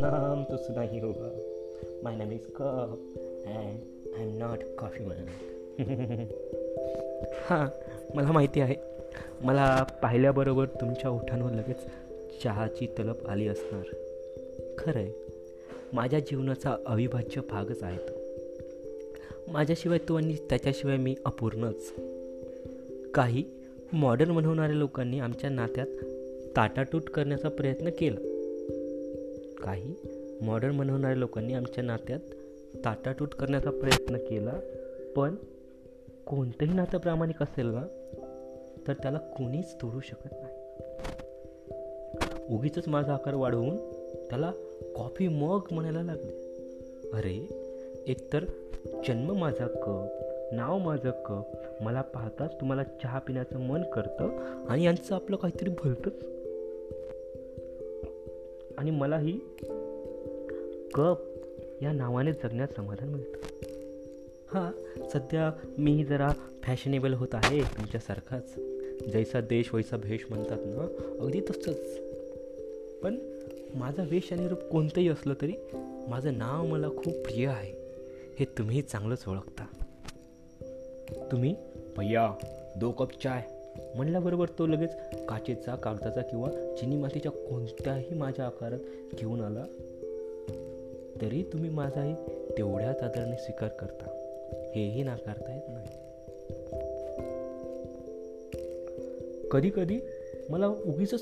नाम to सुना ही My my is is cup and not am not coffee हां मला माहिती आहे. मला पाहिल्याबरोबर तुमच्या ओठांवर लगेच चहाची तलप आली असणार. खरं आहे माझ्या जीवनाचा अविभाज्य भागच आहे तो. माझ्याशिवाय तो आणि त्याच्याशिवाय मी अपूर्णच. काही मॉडर्न बनवणाऱ्या लोकांनी आमच्या नात्यात ताटाटूट करण्याचा प्रयत्न केला. काही मॉडर्न बनवणाऱ्या लोकांनी आमच्या नात्यात ताटाटूट करण्याचा प्रयत्न केला पण कोणतंही नातं प्रामाणिक असेल ना तर त्याला कोणीच तोडू शकत नाही. उगीच माझा आकार वाढवून त्याला कॉफी मग म्हणायला लागले. अरे एकतर जन्म माझा कप नाव माझं कप मला पाहताच तुम्हाला चहा पिण्याचं मन करतं आणि यांचं आपलं काहीतरी भलतंच. आणि मलाही कप या नावाने जगण्यात समाधान मिळतं. हां सध्या मी जरा फॅशनेबल होत आहे तुमच्यासारखाच. जैसा देश वैसा भेष म्हणतात ना अगदी तसंच. पण माझा वेश आणि रूप कोणतंही असलं तरी माझं नाव मला खूप प्रिय आहे. हे तुम्ही चांगलंच ओळखता. तुम्ही? भैया दो कप चाय. म्हणल्याबरोबर तो लगेच काचेचा कागदाचा किंवा चिनी मातीच्या कोणत्याही माझ्या आकारात घेऊन आला. तरी तुम्ही माझाही तेवढ्याच आदराने स्वीकार करता. हेही नाकारता येत नाही. कधी कधी मला उगीच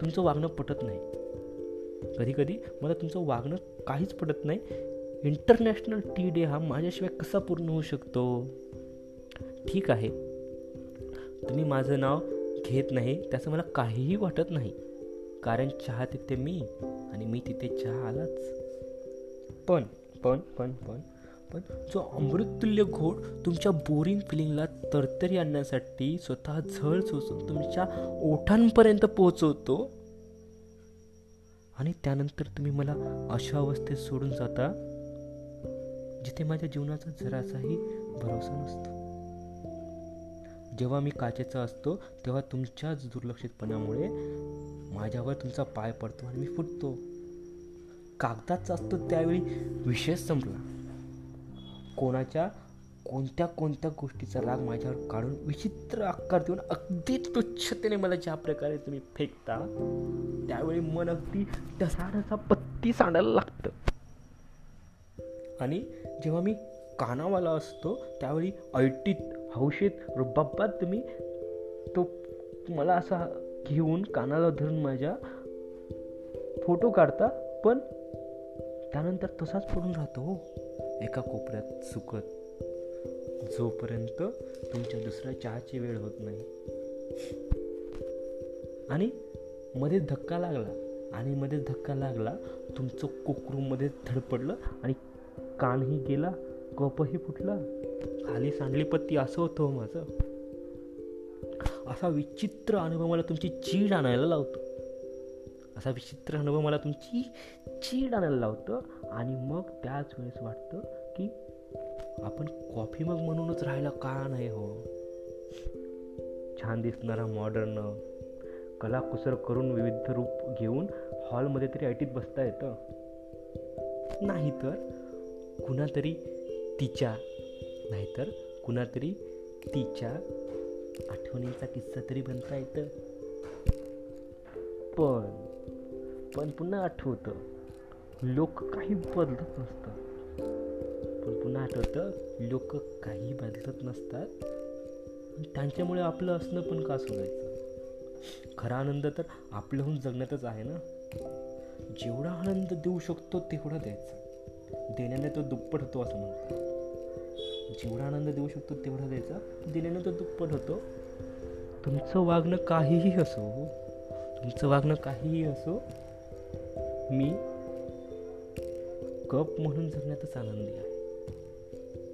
तुमचं वागणं पटत नाही. कधी कधी मला तुमचं वागणं काहीच पटत नाही. इंटरनॅशनल टी डे हा माझ्याशिवाय कसा पूर्ण होऊ शकतो? ठीक आहे. तुम्ही माझं नाव घेत नाही त्याचं मला काहीही वाटत नाही. कारण चहा तिथे मी आणि मी तिथे चहा आलाच पण पण पण पण पण जो अमृततुल्य घोड तुमच्या बोरिंग फिलिंगला तरतरी आणण्यासाठी स्वतः झळ सोसून तुमच्या ओठांपर्यंत पोहोचवतो. आणि त्यानंतर तुम्ही मला अशा अवस्थेत सोडून जाता जिथे माझ्या जीवनाचा जरासाही भरोसा नसतो. जेव्हा मी काचेचा असतो तेव्हा तुमच्याच दुर्लक्षितपणामुळे माझ्यावर तुमचा पाय पडतो आणि मी फुटतो. कागदाचा असतो त्यावेळी विषय संपला. कोणाच्या कोणत्या कोणत्या गोष्टीचा राग माझ्यावर काढून विचित्र आकार देऊन अगदी तुच्छतेने मला ज्या प्रकारे तुम्ही फेकता त्यावेळी मन अगदी टसाडसा पत्ती सांडायला लागतं. आणि जेव्हा मी कानावाला असतो त्यावेळी ऐटीत हौशीत रुबाबात तुम्ही तो मला असा घेऊन कानाला धरून माझ्या फोटो काढता पण त्यानंतर तसाच पडून राहतो हो. एका कोपऱ्यात सुकत जोपर्यंत तुमच्या दुसऱ्या चहाची वेळ होत नाही. आणि मध्ये धक्का लागला आणि मध्ये धक्का लागला तुमचं कोकरूमध्ये धडपडलं आणि कानही गेला कपही फुटला. खाली सांडली पत्ती असं होतं हो माझं. असा विचित्र अनुभव मला तुमची चीड आणायला लावतो. असा विचित्र अनुभव मला तुमची चीड आणायला लावतं आणि मग त्याच वेळेस वाटतं की आपण कॉफी मग म्हणूनच राहायला का नाही हो? छान दिसणारा मॉडर्न कलाकुसर करून विविध रूप घेऊन हॉलमध्ये तरी ऐटीत बसता येतं. नाही तर कुणातरी तिच्या नाहीतर कुणातरी तिच्या आठवणींचा किस्सा तरी बनता येतं. पण पण पुन्हा आठवतं. लोक काही बदलत नसतात. पण पुन्हा आठवतं लोक काही बदलत नसतात. त्यांच्यामुळे आपलं असणं पण का सोडायचं? खरा आनंद तर आपल्याहून जगण्यातच आहे ना? जेवढा आनंद देऊ शकतो तेवढा द्यायचा. देण्याने तो दुप्पट होतो असं म्हणतात. जेवढा आनंद देऊ शकतो तेवढा द्यायचा. दिल्यानंतर दुप्पट होतो. तुमचं वागणं काहीही असो तुमचं वागणं काहीही असो मी कप म्हणून जगण्यातच आनंदी आहे.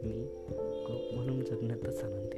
मी कप म्हणून जगण्यातच आनंदी आहे.